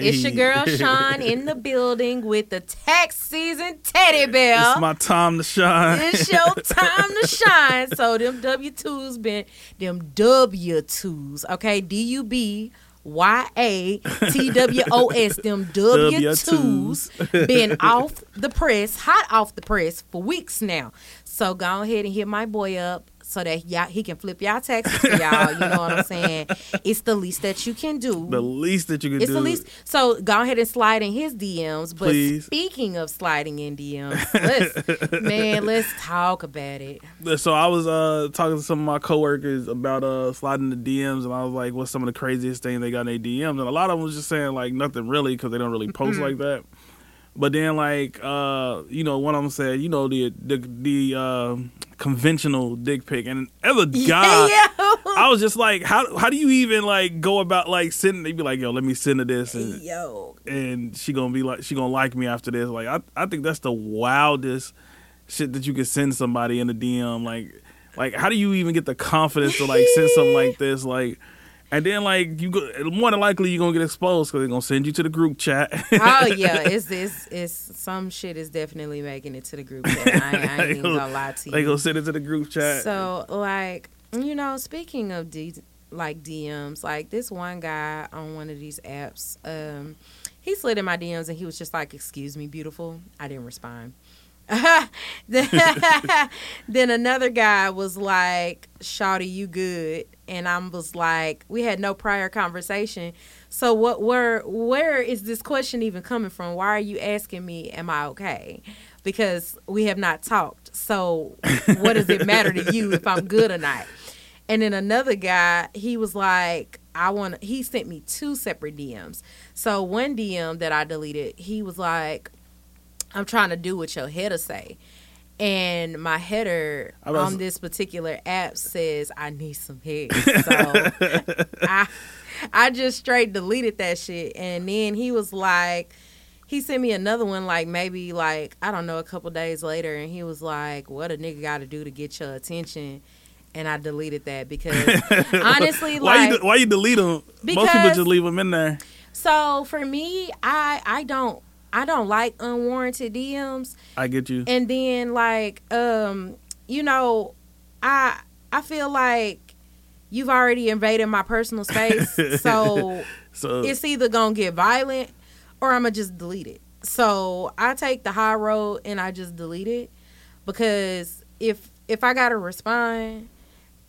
It's your girl Sean in the building with the tax season teddy bear. It's my time to shine. It's your time to shine. So them W twos been them W twos. Okay, D U B Y A T W O S. Them W twos been off the press, hot off the press for weeks now. So go ahead and hit my boy up so that y'all he can flip y'all for y'all. You know what I'm saying? It's the least that you can do. The least that you can It's do. It's the least. So go ahead and slide in his DMs. But Please. speaking of sliding in DMs, let's, man, let's talk about it. So I was uh talking to some of my coworkers about uh sliding the DMs, and I was like, "What's some of the craziest things they got in their DMs?" And a lot of them was just saying like nothing really because they don't really post Mm-hmm. like that. But then like uh you know one of them said you know the the the uh, conventional dick pic, and as a guy. yeah. I was just like, how how do you even like go about like sending? They be like, yo, let me send her this, and, Yo, and she gonna be like, she gonna like me after this. Like, I I think that's the wildest shit that you could send somebody in the DM. Like, like how do you even get the confidence to like send something like this? Like, and then like you go, more than likely you're gonna get exposed because they're gonna send you to the group chat. oh yeah, it's it's it's some shit is definitely making it to the group chat. I, ain't- I ain't even gonna lie to you. they gonna send it to the group chat. So like you know, speaking of D, like DMs, like this one guy on one of these apps, um, he slid in my DMs and he was just like, "Excuse me, beautiful." I didn't respond. then, another guy was like, "Shawty, you good?" And I was like, "We had no prior conversation, so what? Where? Where is this question even coming from? Why are you asking me? Am I okay?" Because we have not talked. So what does it matter to you if I'm good or not? And then another guy, he was like, I want he sent me two separate DMs. So one DM that I deleted, he was like, I'm trying to do what your header say. And my header on this particular app says I need some head. So I I just straight deleted that shit. And then he was like he sent me another one like maybe like I don't know a couple days later and he was like what a nigga got to do to get your attention and I deleted that because honestly why like you why you delete them? Most people just leave them in there. so for me I I don't I don't like unwarranted DMs I get you. and then like um you know I I feel like you've already invaded my personal space so So it's either gonna get violent or I'm gonna just delete it. So I take the high road and I just delete it because if if I gotta respond,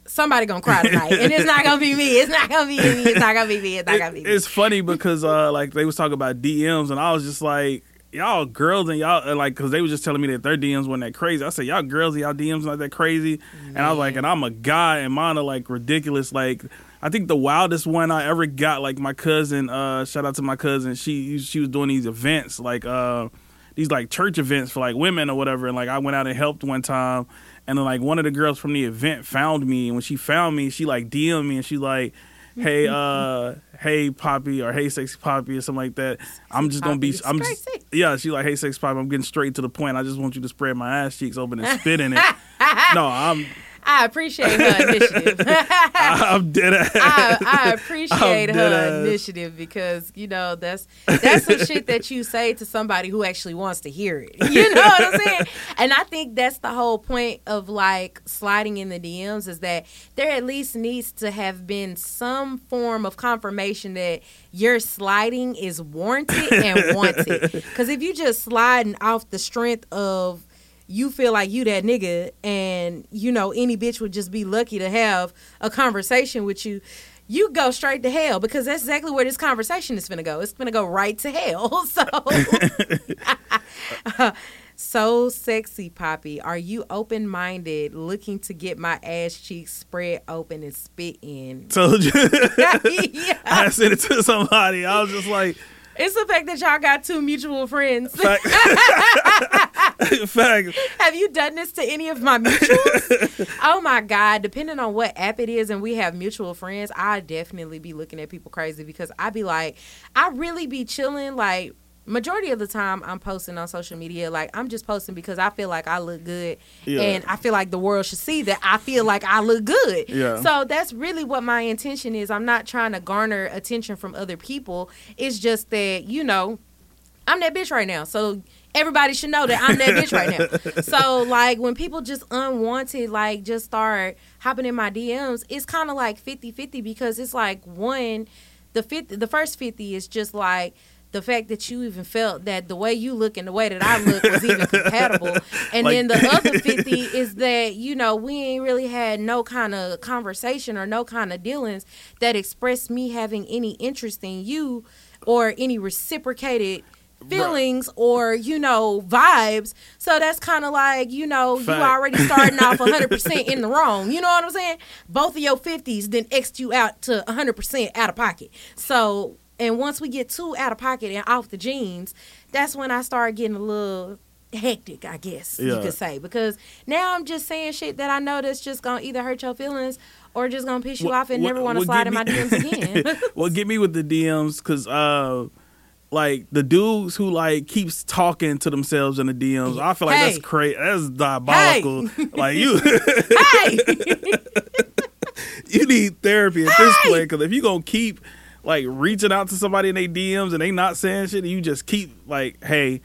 somebody gonna cry tonight, and it's not gonna be me. It's not gonna be me. It's not gonna be me. It's not gonna be me. it's funny because uh like they was talking about DMs and I was just like y'all girls and y'all like because they was just telling me that their DMs weren't that crazy. I said y'all girls and y'all DMs not that crazy, and I was like, and I'm a guy and mine are like ridiculous. Like I think the wildest one I ever got, like my cousin. uh Shout out to my cousin. She she was doing these events like uh these like church events for like women or whatever, and like I went out and helped one time. And then like one of the girls from the event found me, and when she found me, she like DM'd me, and she like, "Hey, uh, hey Poppy, or hey Sexy Poppy, or something like that." I'm just gonna be, I'm just, yeah. She like, "Hey Sexy Poppy, I'm getting straight to the point. I just want you to spread my ass cheeks open and spit in it." no, I'm, I appreciate her initiative. I'm dead ass. I, I appreciate her ass. initiative because you know that's that's some shit that you say to somebody who actually wants to hear it. You know what I'm saying? And I think that's the whole point of like sliding in the DMs is that there at least needs to have been some form of confirmation that your sliding is warranted and wanted. Because if you just sliding off the strength of you feel like you that nigga and you know any bitch would just be lucky to have a conversation with you you go straight to hell because that's exactly where this conversation is gonna go it's gonna go right to hell so so sexy poppy are you open-minded looking to get my ass cheeks spread open and spit in Told you. yeah. I sent it to somebody. I was just like, it's the fact that y'all got two mutual friends fact. fact. Have you done this to any of my mutuals? oh my God. Depending on what app it is and we have mutual friends, I definitely be looking at people crazy because I be like, I really be chilling. Like, majority of the time I'm posting on social media. Like I'm just posting because I feel like I look good, Yeah. and I feel like the world should see that I feel like I look good. Yeah. So that's really what my intention is. I'm not trying to garner attention from other people. It's just that you know, I'm that bitch right now. So everybody should know that I'm that bitch right now. So like when people just unwanted like just start hopping in my DMs, it's kind of like 50-50 because it's like one the 50 the first 50 is just like the fact that you even felt that the way you look and the way that I look was even compatible. And Like- then the other 50 is that, you know, we ain't really had no kind of conversation or no kind of dealings that expressed me having any interest in you or any reciprocated feelings or you know vibes. So that's kind of like you know Fact. you already starting off 100% in the wrong. You know what i'm saying? Both of your 50s then x you out to 100% out of pocket. So and once we get too out of pocket and off the jeans that's when i start getting a little hectic i guess you could say because now i'm just saying shit that i know that's just gonna either hurt your feelings or just gonna piss you off and never want to what slide in my dms again well, get me with the DMs because, uh, like the dudes who like keeps talking to themselves in the DMs, I feel like Hey. that's crazy. That's diabolical. Like you, hey you need therapy at this point because if you gonna keep like reaching out to somebody in their DMs and they not saying shit, you just keep like, hey,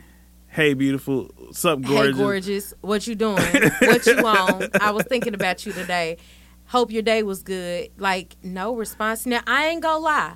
hey, beautiful, what's up, gorgeous? Hey, gorgeous. What you doing? what you on? I was thinking about you today. Hope your day was good. Like no response. Now I ain't gonna lie.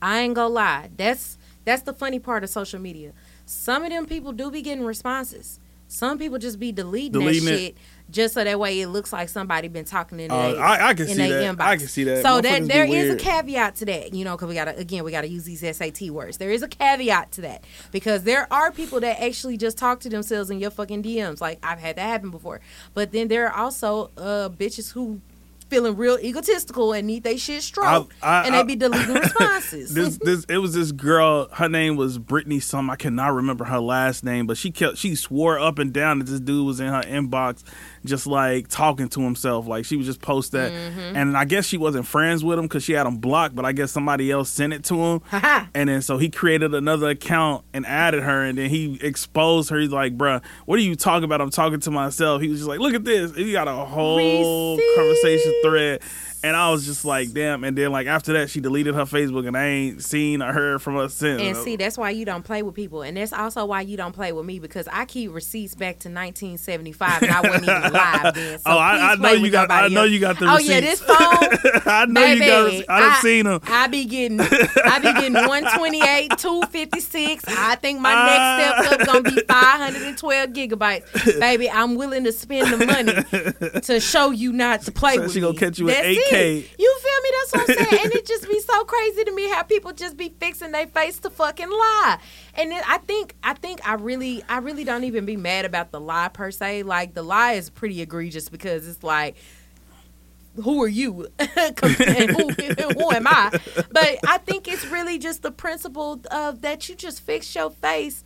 I ain't gonna lie. That's that's the funny part of social media. Some of them people do be getting responses. Some people just be deleting, Deleting that it. Just so that way it looks like somebody been talking in Uh, their I, I can in see that. inbox. I can see that. So that there is a caveat to that, you know, because we gotta again we gotta use these SAT words. There is a caveat to that because there are people that actually just talk to themselves in your fucking DMs. Like I've had that happen before, but then there are also uh bitches who feeling real egotistical and need they shit stroked, and they be deleting responses. this this it was this girl her name was Brittany some I cannot remember her last name but she kept she swore up and down that this dude was in her inbox just like talking to himself. Like she would just post that. Mm-hmm. and I guess she wasn't friends with him because she had him blocked but I guess somebody else sent it to him. And then so he created another account and added her and then he exposed her. He's like bruh what are you talking about? I'm talking to myself. He was just like look at this. He got a whole conversation thread and I was just like, damn. And then like after that, she deleted her Facebook, and I ain't seen or heard from her since. And see, that's why you don't play with people, and that's also why you don't play with me because I keep receipts back to 1975, and I wasn't even alive then. So Oh, I- I know you got- I know you got the Oh yeah, receipts. this phone. I know you got. Baby, rece- I done seen them. I be getting, I be getting 128, 256. I think my next step up gonna be 512 gigabytes. Baby, I'm willing to spend the money to show you not to play So with she gonna me. catch you at That's 8K. You feel me? That's what I'm saying. and it just be so crazy to me how people just be fixing their face to fucking lie. And then I think, I think I really, I really don't even be mad about the lie per se. Like the lie is pretty egregious because it's like who are you and who, who am i but i think it's really just the principle of that you just fix your face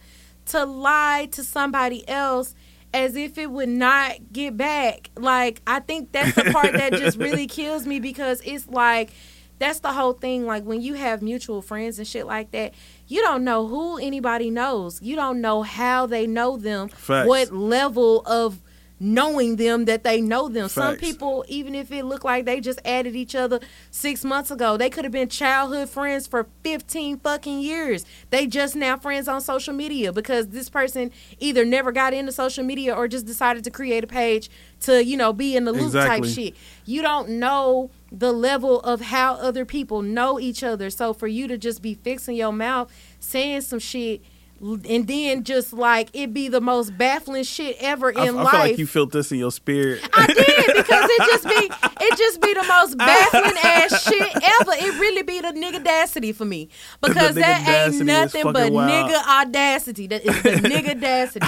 to lie to somebody else as if it would not get back like i think that's the part that just really kills me because it's like that's the whole thing like when you have mutual friends and shit like that you don't know who anybody knows you don't know how they know them Facts. what level of knowing them that they know them. Some people even if it looked like they just added each other six months ago they could have been childhood friends for 15 fucking years. They just now friends on social media because this person either never got into social media or just decided to create a page to you know be in the loop type shit. You don't know the level of how other people know each other. So for you to just be fixing your mouth saying some shit and then just like it be the most baffling shit ever in I, I life feel like you felt this in your spirit. I did because it just be it just be the most baffling ass shit ever. It really be the nigga audacity for me because that ain't nothing but wild. nigga audacity. That is the nigga audacity.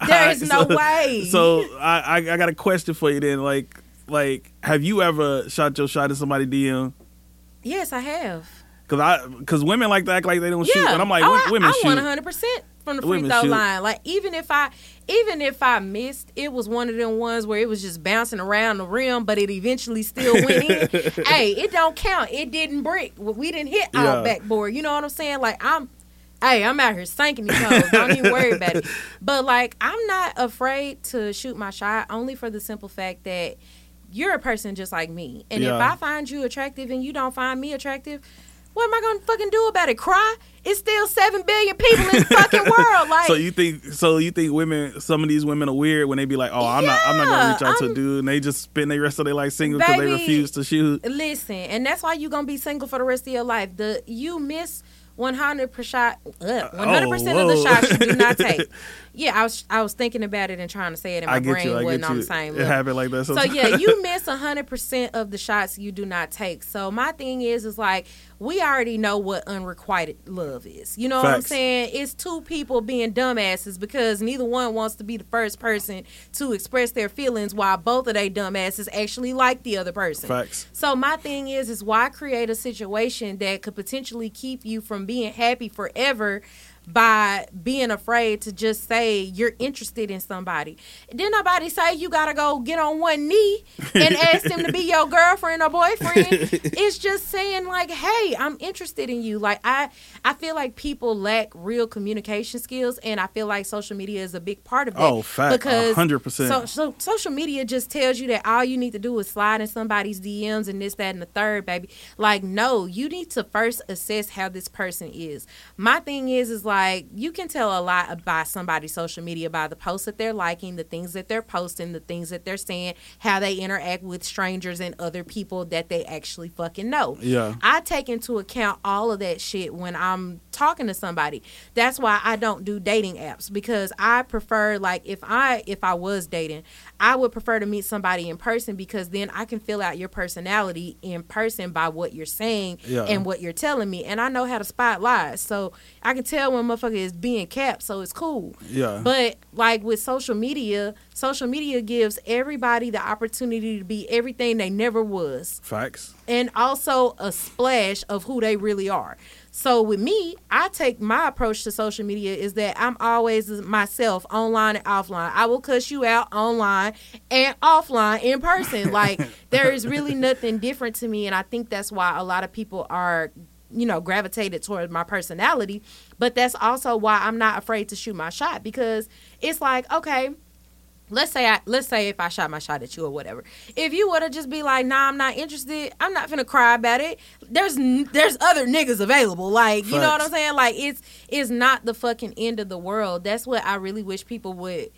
There is no So- way. So I, I I got a question for you then. Like like have you ever shot your shot at somebody DM? yes, I have. Cause I cause women like to act like they don't shoot, Yeah, and I'm like oh, wo- I- women I, shoot. one hundred percent from the free throw shoot. line. Like even if I even if I missed, it was one of them ones where it was just bouncing around the rim, but it eventually still went in. hey, it don't count. It didn't break. We didn't hit Yeah. our backboard. You know what I'm saying? Like I'm Hey, I'm out here sinking these hoes. Don't even worry about it. But like, I'm not afraid to shoot my shot only for the simple fact that you're a person just like me. And if I find you attractive and you don't find me attractive, what am I gonna fucking do about it? Cry? It's still seven billion people in the fucking world. Like, So you think so you think women some of these women are weird when they be like, Oh, I'm not I'm not gonna reach out to a I'm- dude and they just spend the rest of their life single because they refuse to shoot. Listen, and that's why you're gonna be single for the rest of your life. The you miss 100 percent, 100 percent of the oh, shots you do not take. Yeah, I was I was thinking about it and trying to say it, and my brain you, I wasn't get on you. the same It level. happened like that So yeah, you miss 100 percent of the shots you do not take. So my thing is, is like we already know what unrequited love is. You know what I'm saying? It's two people being dumbasses because neither one wants to be the first person to express their feelings, while both of they dumbasses actually like the other person. Facts. So my thing is, is why create a situation that could potentially keep you from being happy forever by being afraid to just say you're interested in somebody. Didn't nobody say you gotta go get on one knee and ask them to be your girlfriend or boyfriend. it's just saying like, hey, I'm interested in you. Like I, I feel like people lack real communication skills, and I feel like social media is a big part of that. Oh, fact. Because 100%. So, so social media just tells you that all you need to do is slide in somebody's DMs and this, that, and the third, baby. Like, no, you need to first assess how this person is. My thing is, is like you can tell a lot about somebody's social media by the posts that they're liking, the things that they're posting, the things that they're saying, how they interact with strangers and other people that they actually fucking know. Yeah. I take into account all of that shit when I'm talking to somebody. That's why I don't do dating apps because I prefer like if I if I was dating, I would prefer to meet somebody in person because then I can fill out your personality in person by what you're saying Yeah. and what you're telling me and I know how to spot lies. So I can tell when a motherfucker is being capped, so it's cool. Yeah. But like with social media, social media gives everybody the opportunity to be everything they never was Facts. and also a splash of who they really are. So with me, I take my approach to social media is that I'm always myself online and offline. I will cuss you out online and offline in person. Like there is really nothing different to me and I think that's why a lot of people are you know gravitated toward my personality, but that's also why I'm not afraid to shoot my shot because it's like, okay, let's say I let's say if I shot my shot at you or whatever. If you would have just be like, nah, I'm not interested. I'm not gonna cry about it. There's there's other niggas available. Like you know what I'm saying? Like it's it's not the fucking end of the world. That's what I really wish people would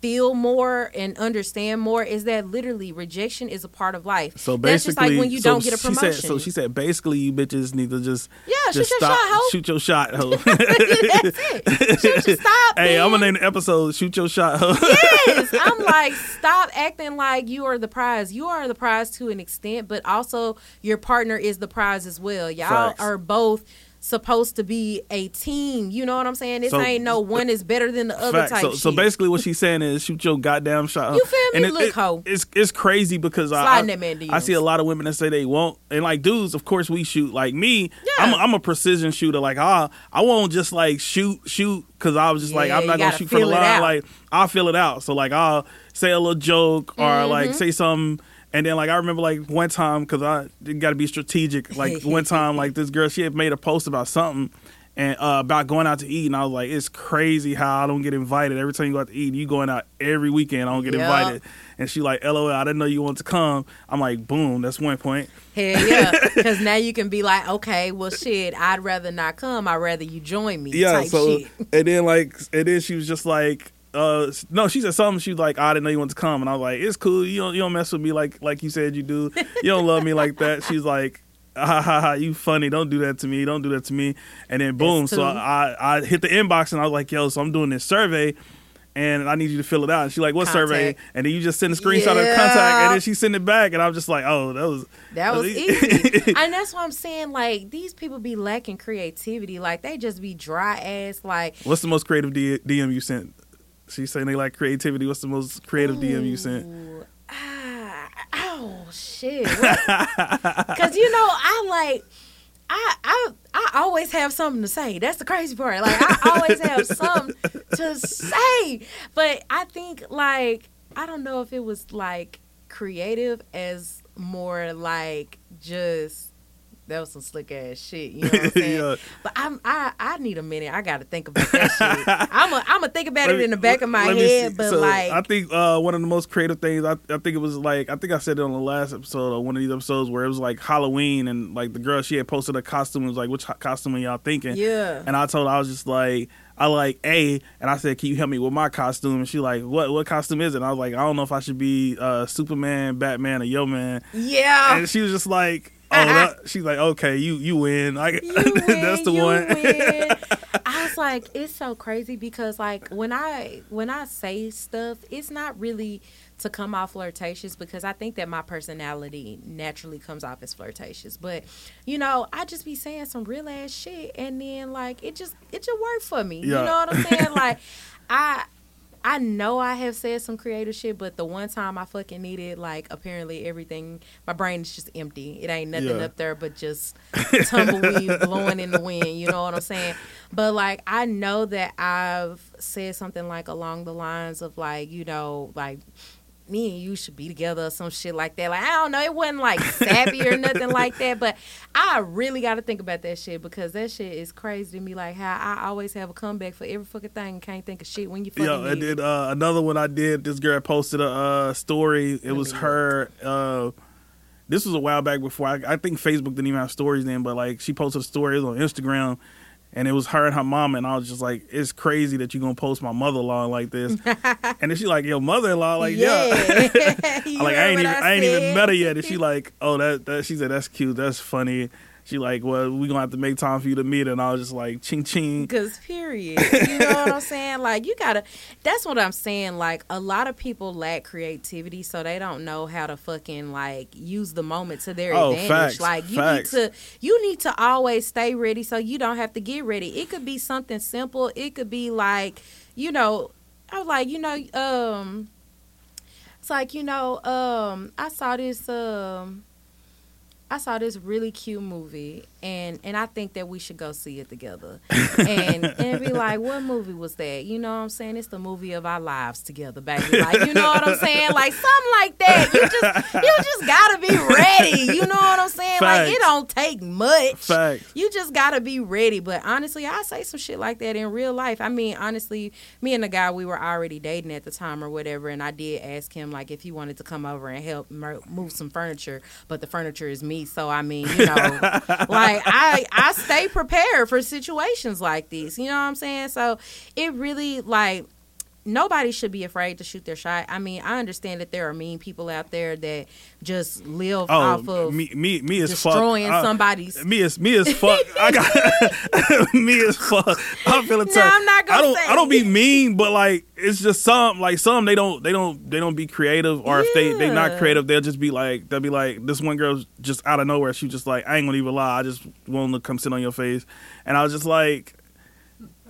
feel more and understand more is that literally rejection is a part of life. So That's just basically, like when you so don't get a she promotion. said, so she said, basically, you bitches need to just Yeah, shoot just your shot, hoe. shoot your shot, hoe. That's it. Shoot stop. hey, I'm gonna name the episode "Shoot Your Shot," hoe. yes. I'm like, stop acting like you are the prize. You are the prize to an extent, but also your partner is the prize as well. Y'all Facts. are both supposed to be a team. You know what I'm saying? This So- ain't no one is better than the other Fact. type So, so basically, what she's saying is shoot your goddamn shot. You feel me? And it- Look, it- hoe. It's it's crazy because I I, I see a lot of women that say they won't, and like dudes, of course we shoot. Like me, Yeah. I'm a, I'm a precision shooter. Like ah, I won't just like shoot shoot because I was just like I'm not gonna shoot for the line. out. Like I'll feel it out. So like I'll say a little joke or Mm-hmm. like say something. And then, like, I remember, like, one time, because I got to be strategic. Like, one time, like, this girl, she had made a post about something and uh, about going out to eat. And I was like, it's crazy how I don't get invited. Every time you go out to eat, you going out every weekend, I don't get Yup. invited. And she like, LOL, I didn't know you wanted to come. I'm like, boom, that's one point. Hell yeah. Because now you can be like, okay, well, shit, I'd rather not come. I'd rather you join me. Yeah, type so, shit. and then, like, and then she was just like, uh, no, she said something. She was like, I didn't know you wanted to come. And I was like, it's cool. You don't, you don't mess with me like, like you said you do. You don't love me like that. She's like, ha ha ha, you funny. Don't do that to me. Don't do that to me. And then boom. So two. I, I hit the inbox and I was like, yo, so I'm doing this survey. And I need you to fill it out. And she's like, "What survey?" And then you just send a screenshot of the contact, and then she send it back. And I'm just like, "Oh, that was That was easy. and that's what I'm saying. Like, these people be lacking creativity. Like, they just be dry ass. Like, What's the most creative D- DM you sent? She's saying they like creativity. What's the most creative DM you sent? Ah, oh shit! Because you know, I'm like, I I I always have something to say. That's the crazy part. Like, I always have something to say. But I think like I don't know if it was like creative as more like just that was some slick ass shit. You know what I'm saying? Yeah. But I'm I I need a minute. I got to think about that shit. I'm a, I'm gonna think about it in the back of my head, but So, like I think uh, one of the most creative things. I, I think it was like I think I said it on the last episode or one of these episodes where it was like Halloween and like the girl she had posted a costume and was like, which costume are y'all thinking? yeah. And I told her I was just like, I like A, and I said, can you help me with my costume? And she like, what what costume is it? And I was like, I don't know if I should be uh, Superman, Batman, or Yo Man. Yeah. And she was just like, oh, that, she's like, okay, you you win. Like you win, that's the one. win. I was like, it's so crazy because like when I when I say stuff, it's not really to come off flirtatious because I think that my personality naturally comes off as flirtatious. But you know, I just be saying some real ass shit and then like it just it just worked for me. You know what I'm saying? like I I know I have said some creative shit, but the one time I fucking needed, like, apparently everything, my brain is just empty. It ain't nothing Yeah. up there but just tumbleweed blowing in the wind. You know what I'm saying? But like, I know that I've said something like along the lines of like, you know, like me and you should be together or some shit like that. Like I don't know, it wasn't like sappy or nothing like that. But I really got to think about that shit because that shit is crazy to me. Like how I always have a comeback for every fucking thing and can't think of shit when you fucking. Yo, and then uh, another one I did. This girl posted a uh, story. It Let was her. Uh, this was a while back before. I, I think Facebook didn't even have stories then, but like she posted a story it was on Instagram, and it was her and her mom. And I was just like, "It's crazy that you're gonna post my mother-in-law like this." and then she like, "Your mother-in-law?" Like, yeah. I like I ain't even I, ain't even met her yet. And she like, oh that that she said that's cute, that's funny. She like, well, we gonna have to make time for you to meet. And I was just like, ching ching. Cause period. You know what I'm saying? Like you gotta that's what I'm saying. Like a lot of people lack creativity so they don't know how to fucking like use the moment to their Oh, advantage. facts, like you facts. need to you need to always stay ready so you don't have to get ready. It could be something simple. It could be like, you know, I was like, you know, um it's like, you know, um I saw this um I saw this really cute movie, and and I think that we should go see it together. And and be like, what movie was that? You know what I'm saying? It's the movie of our lives together, baby. Like, you know what I'm saying? Like something like that. You just you just gotta be ready. You know what I'm saying? Like it don't take much. Facts. You just gotta be ready. But honestly, I say some shit like that in real life. I mean, honestly, me and the guy we were already dating at the time or whatever, and I did ask him like if he wanted to come over and help move some furniture, but the furniture is me, so I mean, you know, like I I stay prepared for situations like these. You know what I'm saying? So it really like nobody should be afraid to shoot their shot. I mean, I understand that there are mean people out there that just live off Oh, of me me me fuck. destroying Uh, somebody's Me as me as fuck. I got me as fuck. I'm feeling No, tough. I'm not gonna I don't say. I don't be mean, but like it's just some like some they don't they don't they don't be creative or if they they not creative they'll just be like they'll be like this one girl just out of nowhere she just like I ain't gonna even lie I just want to come sit on your face and I was just like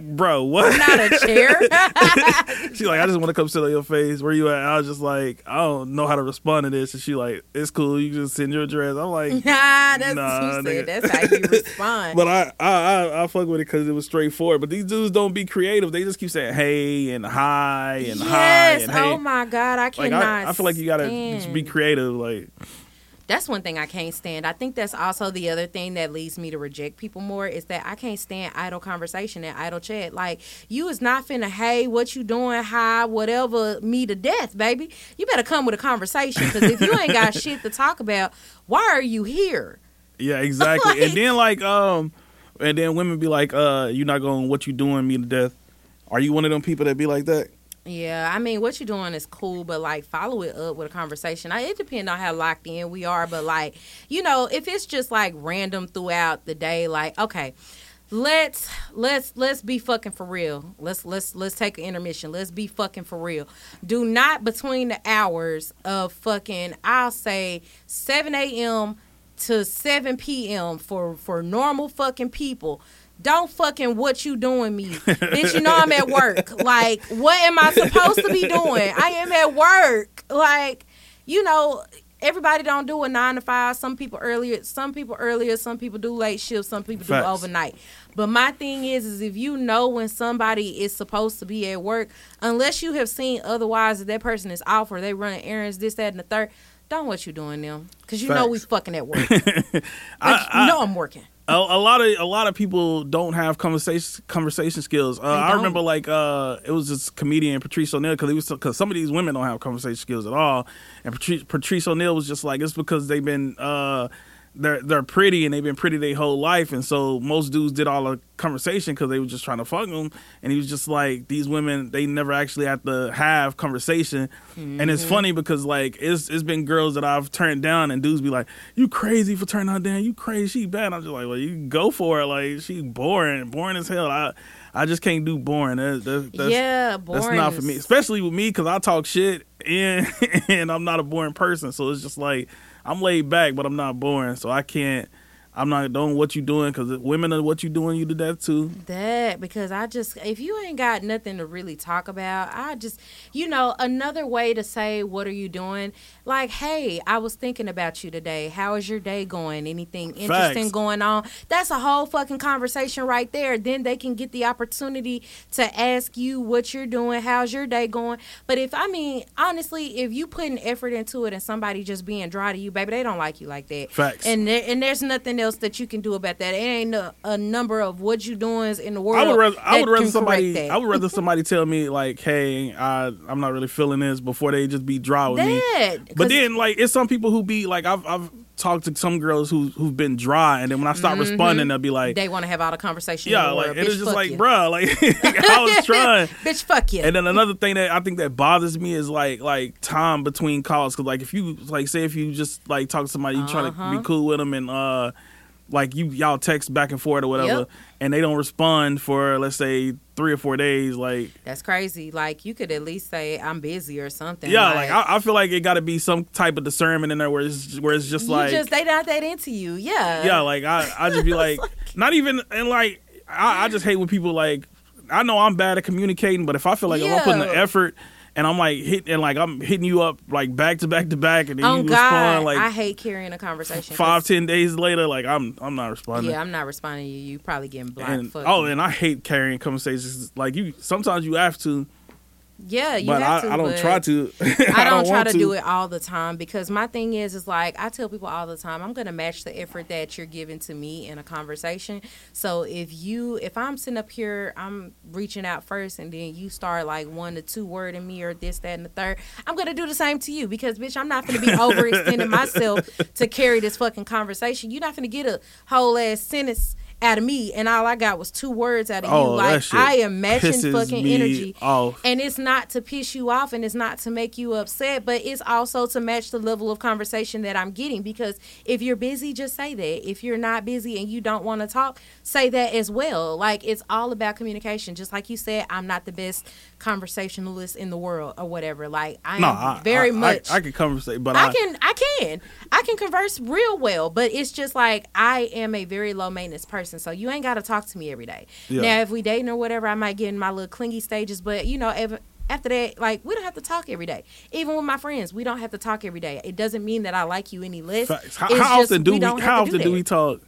bro what not a chair. she like I just want to come sit on your face where you at I was just like I don't know how to respond to this and she like it's cool you just send your address I'm like Nah, that's Nah, what you said. nigga. That's how you respond. But I I I, I fuck with it because it was straightforward. But these dudes don't be creative. They just keep saying hey and hi and hi yes. and hey. Oh my God, I like cannot. I, I feel like you gotta be creative. Like That's one thing I can't stand. I think that's also the other thing that leads me to reject people more is that I can't stand idle conversation and idle chat. Like you is not finna, hey, what you doing, hi, whatever, me to death, baby. You better come with a conversation because if you ain't got shit to talk about, why are you here? yeah, exactly. Like- and then like um, and then women be like, uh, you're not going what you doing me to death. Are you one of them people that be like that? Yeah, I mean, what you're doing is cool, but like follow it up with a conversation. I, it depends on how locked in we are, but like, you know, if it's just like random throughout the day, like, okay, let's let's let's be fucking for real. Let's let's let's take an intermission. Let's be fucking for real. Do not between the hours of fucking I'll say seven a.m. to seven p.m. for for normal fucking people. Don't fucking what you doing me. Bitch, you know I'm at work. Like, what am I supposed to be doing? I am at work. Like, you know, everybody don't do a nine to five. Some people earlier, some people earlier, some people do late shifts, some people Facts. do overnight. But my thing is, is if you know when somebody is supposed to be at work, unless you have seen otherwise that that person is off or they running errands, this, that, and the third, don't what you doing them because you know we fucking at work. Like, I- you I- know I'm working. A, a lot of a lot of people don't have conversation conversation skills. Uh, I remember like uh, it was this comedian Patrice O'Neal because he was because some of these women don't have conversation skills at all, and Patrice, Patrice O'Neal was just like it's because they've been uh, they're they're pretty and they've been pretty their whole life, and so most dudes did all the conversation because they were just trying to fuck them, and he was just like these women they never actually have to have conversation, and it's mm-hmm. funny because like it's it's been girls that I've turned down and dudes be like you crazy for turning her down, you crazy, she bad. I'm just like well you go for it, like she boring, boring as hell. I I just can't do boring. That, that, that's, yeah, boring. that's not for me, especially with me because I talk shit and and I'm not a boring person. So it's just like I'm laid back, but I'm not boring. So I can't. I'm not doing what you're doing because women are what you doing. You do that too. That because I just if you ain't got nothing to really talk about, I just you know another way to say what are you doing? Like, hey, I was thinking about you today. How is your day going? Anything interesting Facts. going on? That's a whole fucking conversation right there. Then they can get the opportunity to ask you what you're doing. How's your day going? But if I mean honestly, if you putting effort into it and somebody just being dry to you, baby, they don't like you like that. Facts. And there, and there's nothing else that you can do about that. It ain't a, a number of what you doings in the world. I would rather I would rather somebody. I would rather somebody tell me like, hey, I I'm not really feeling this before they just be dry with me. that. But 'cause- then like it's some people who be like I've I've talked to some girls who who've been dry and then when I start responding they'll be like they want to have all the conversation. yeah the like world. it Bitch, just like you. bruh like I was trying Bitch, fuck you. and then another thing that I think that bothers me is like like time between calls because like if you like say if you just like talk to somebody you try to Uh-huh. be cool with them and uh like you y'all text back and forth or whatever Yep. and they don't respond for let's say three or four days like That's crazy. Like you could at least say I'm busy or something. yeah like, I, I feel like it got to be some type of discernment in there where it's where it's just you like just they not that into you. Yeah. yeah like I I just be like not even and like I, I just hate when people like I know I'm bad at communicating but if I feel like if I'm putting the effort and I'm like hitting and like I'm hitting you up like back to back to back and then Oh you God, respond like I hate carrying a conversation. Five ten days later like I'm I'm not responding. Yeah, I'm not responding to you. You probably getting blocked. and, oh, and I hate carrying conversations. Like you, sometimes you have to, yeah, you but have I, to. I don't try to. I don't try want to, do it all the time because my thing is is like I tell people all the time I'm gonna match the effort that you're giving to me in a conversation. So if you if I'm sitting up here I'm reaching out first and then you start like one to two wording me or this that and the third I'm gonna do the same to you because bitch I'm not gonna be overextending myself to carry this fucking conversation. You're not gonna get a whole ass sentence out of me and all I got was two words out of Oh, you. Like I am matching fucking energy. off. and it's not to piss you off and it's not to make you upset but it's also to match the level of conversation that i'm getting. Because if you're busy just say that. If you're not busy and you don't want to talk say that as well. Like it's all about communication. Just like you said i'm not the best conversationalist in the world or whatever. Like i am No, I, very I, much I, I can conversate, but I, I can I can. I can converse real well, but it's just like I am a very low maintenance person, so you ain't got to talk to me every day. Yeah. Now, if we dating or whatever, I might get in my little clingy stages, but you know, if, after that, like we don't have to talk every day. Even with my friends, we don't have to talk every day. It doesn't mean that I like you any less. How, how just often do we? how often do that. we talk?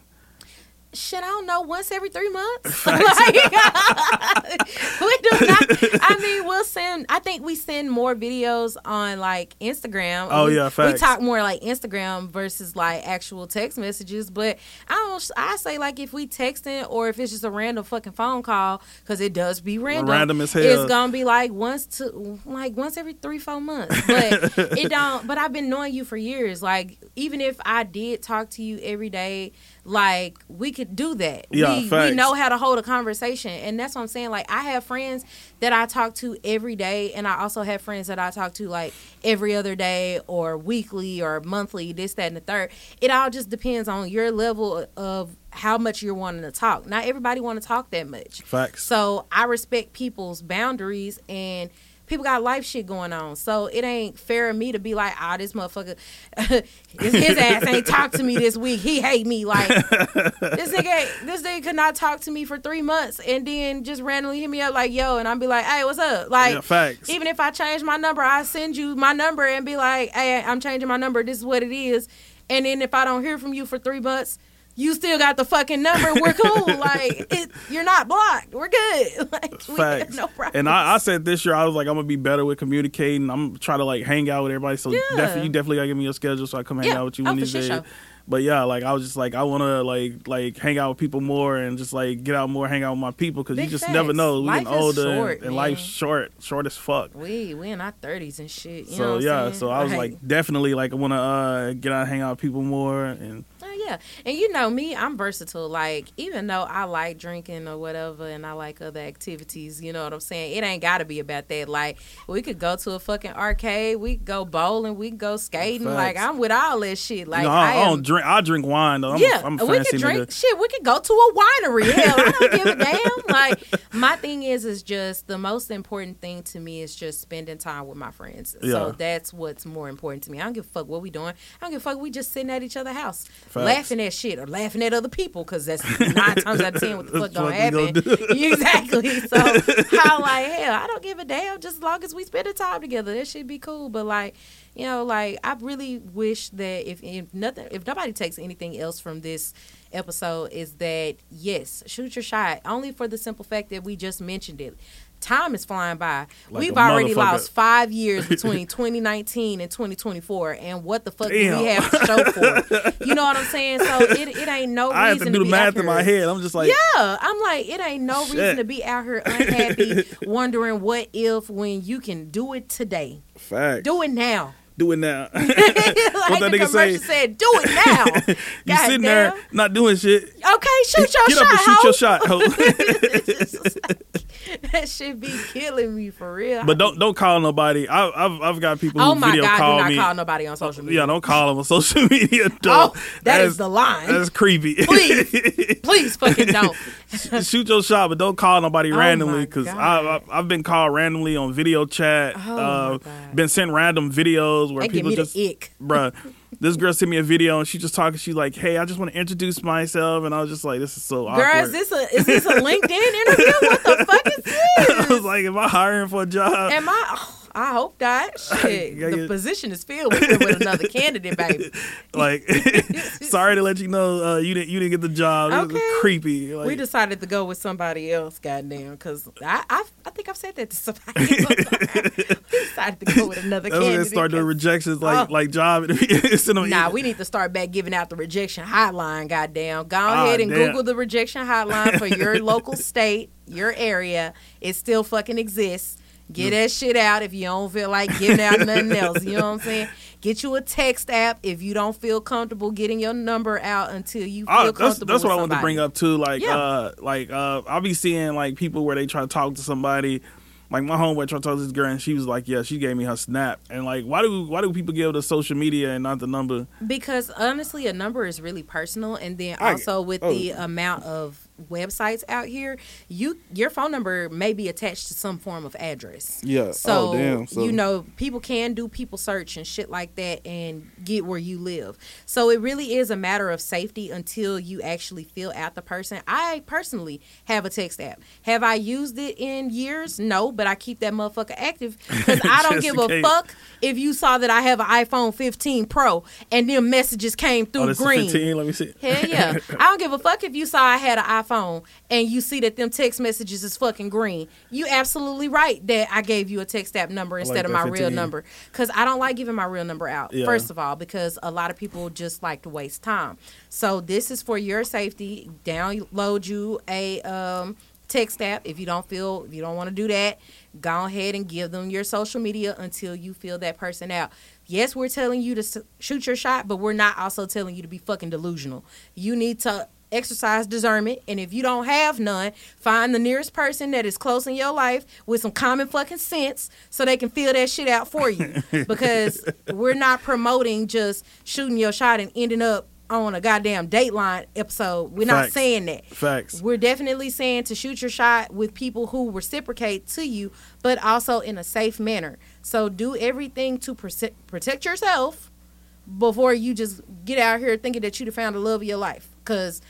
Shit, I don't know. Once every three months. Like, we do not. I mean, we'll send. I think we send more videos on like Instagram. Oh, we, yeah, We talk more like Instagram versus like actual text messages. But I don't. I say like if we texting or if it's just a random fucking phone call because it does be random. Random as hell. It's gonna be like once to like once every three four months. But it don't. But I've been knowing you for years. Like even if I did talk to you every day, like we could do that. Yeah, we, we know how to hold a conversation, and that's what I'm saying. Like I have friends that I talk to every day, and I also have friends that I talk to like every other day or weekly or monthly. This, that, and the third. It all just depends on your level of how much you're wanting to talk. Not everybody want to talk that much. Facts. So I respect people's boundaries and people got life shit going on. So it ain't fair of me to be like, ah, this motherfucker, his, his ass ain't talked to me this week. He hate me. Like this nigga, this nigga could not talk to me for three months and then just randomly hit me up like, yo, and I'll be like, hey, what's up? Like, yeah, facts. even if I change my number, I send you my number and be like, hey, I'm changing my number. This is what it is. And then if I don't hear from you for three months, you still got the fucking number. We're cool. like it, you're not blocked. We're good. Like we have Facts. no problem. And I, I said this year I was like I'm gonna be better with communicating. I'm trying to like hang out with everybody. So Yeah. definitely, you definitely gotta give me your schedule so I come hang Yeah. out with you Oh, one for these days. But yeah, like I was just like I want to like like hang out with people more and just like get out more, hang out with my people because you just facts. never know. We Life getting older short, and, and life's short, short as fuck. we we in our thirties and shit. You know so yeah, saying? so I was like definitely like I want to uh, get out, and hang out with people more, and Oh yeah, and you know me, I'm versatile. Like even though I like drinking or whatever, and I like other activities, you know what I'm saying. It ain't got to be about that. Like we could go to a fucking arcade, we could go bowling, we could go skating. Facts. Like I'm with all this shit. Like you know, I, I, I don't drink. I drink wine though. I'm, yeah, a, I'm a we could drink nigga. shit. We could go to a winery. Hell, I don't give a damn. Like my thing is, is just the most important thing to me is just spending time with my friends. Yeah. So that's what's more important to me. I don't give a fuck what we doing. I don't give a fuck. We just sitting at each other's house, laughing at shit or laughing at other people because that's nine times out of ten what the fuck gonna happen. gonna exactly. So how like hell, I don't give a damn. Just as long as we spend the time together, that should be cool. But like. You know, like I really wish that if, if nothing, if nobody takes anything else from this episode, is that yes, shoot your shot. Only for the simple fact that we just mentioned it. Time is flying by. Like We've already lost five years between 2019 and 2024, and what the fuck do Damn. we have to show for? You know what I'm saying? So it, it ain't no I have reason to do the math in my head. I'm just like, Yeah, I'm like, it ain't no reason to be out here unhappy, wondering what if when you can do it today. fact. Do it now. Do it now. like that the nigga say? said, do it now. you God sitting damn. there not doing shit. Okay, shoot your Get shot, up and shoot ho. your shot, ho. that should be killing me for real. but don't don't call nobody. I, I've I've got people who Oh my video God, call do not me. call nobody on social media. Yeah, don't call them on social media. Oh, that is the line. That's creepy. Please. Please fucking don't. Shoot your shot, but don't call nobody Oh randomly because I've I've been called randomly on video chat. Oh my uh, God. been sent random videos where give people just ick. bruh. This girl sent me a video and she just talking. She's like, "Hey, I just want to introduce myself," and I was just like, "This is so awkward." Girl, is this a is this a LinkedIn interview? What the fuck is this? I was like, "Am I hiring for a job?" Am I? oh, I hope not. Shit, the position is filled with, with another candidate, baby. like, sorry to let you know uh, you didn't you didn't get the job. This is Okay. creepy. Like, we decided to go with somebody else, goddamn, because I, I I think I've said that to somebody. we decided to go with another that's candidate. start doing rejections like Oh. like job interviews. Send them Nah, we need to start back giving out the rejection hotline. Goddamn, go Ah, ahead and damn. Google the rejection hotline for your local state, your area. It still fucking exists. Get that shit out if you don't feel like giving out nothing else. You know what I'm saying? Get you a text app if you don't feel comfortable getting your number out until you feel Oh, comfortable. that's that's with what I wanted to bring up too. Like, Yeah. uh, like uh, I'll be seeing like people where they try to talk to somebody. Like my homeboy tried to talk to this girl, and she was like, "Yeah, she gave me her snap." And like, why do why do people give the social media and not the number? Because honestly, a number is really personal, and then I- also with oh. the amount of websites out here, you your phone number may be attached to some form of address. Yeah. Oh, so, oh damn. So, you know, people can do people search and shit like that and get where you live. So it really is a matter of safety until you actually fill out the person. I personally have a text app. Have I used it in years? No, but I keep that motherfucker active because I don't give a fuck if you saw that I have an iPhone 15 Pro and then messages came oh, through oh, green. fifteen. Let me see. Hell yeah. I don't give a fuck if you saw I had an iPhone and you see that them text messages is fucking green. You absolutely right that I gave you a text app number instead like of my real number. Because I don't like giving my real number out, Yeah. first of all, because a lot of people just like to waste time. So this is for your safety. Download you a um, text app if you don't feel, if you don't want to do that. Go ahead and give them your social media until you feel that person out. Yes, we're telling you to shoot your shot, but we're not also telling you to be fucking delusional. You need to exercise discernment, and if you don't have none, find the nearest person that is close in your life with some common fucking sense so they can feel that shit out for you. because we're not promoting just shooting your shot and ending up on a goddamn Dateline episode. We're not saying that. Facts. We're definitely saying to shoot your shot with people who reciprocate to you, but also in a safe manner. So do everything to protect yourself before you just get out here thinking that you've found the love of your life. Because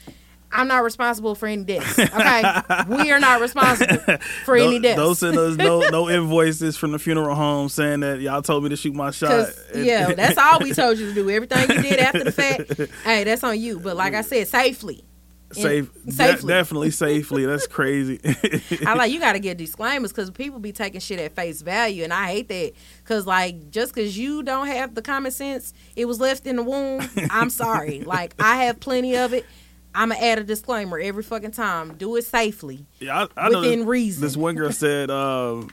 I'm not responsible for any deaths. Okay, we are not responsible for any deaths. don't send us no no invoices from the funeral home saying that y'all told me to shoot my shot. yeah, that's all we told you to do. Everything you did after the fact, hey, that's on you. But like I said, safely. Safe, de- safely. definitely safely. That's crazy. I like you got to get disclaimers because people be taking shit at face value, and I hate that. Because like just because you don't have the common sense, it was left in the womb. I'm sorry. like I have plenty of it. I'm gonna add a disclaimer every fucking time. Do it safely. yeah, I, I Within this, reason. This one girl said, um,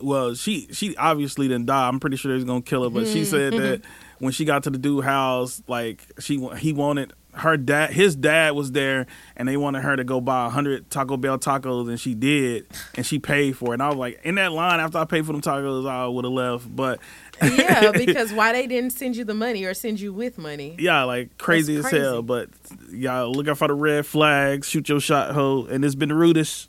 well, she she obviously didn't die. I'm pretty sure they was gonna kill her, but she said Mm-hmm. that when she got to the dude house, like she he wanted her dad, his dad was there, and they wanted her to go buy a hundred Taco Bell tacos, and she did, and she paid for it. And I was like, in that line, after I paid for them tacos, I would have left. But yeah, because why they didn't send you the money or send you with money? yeah, like crazy That's as hell. But y'all look out for the red flags, shoot your shot, ho. And it's been the rudest.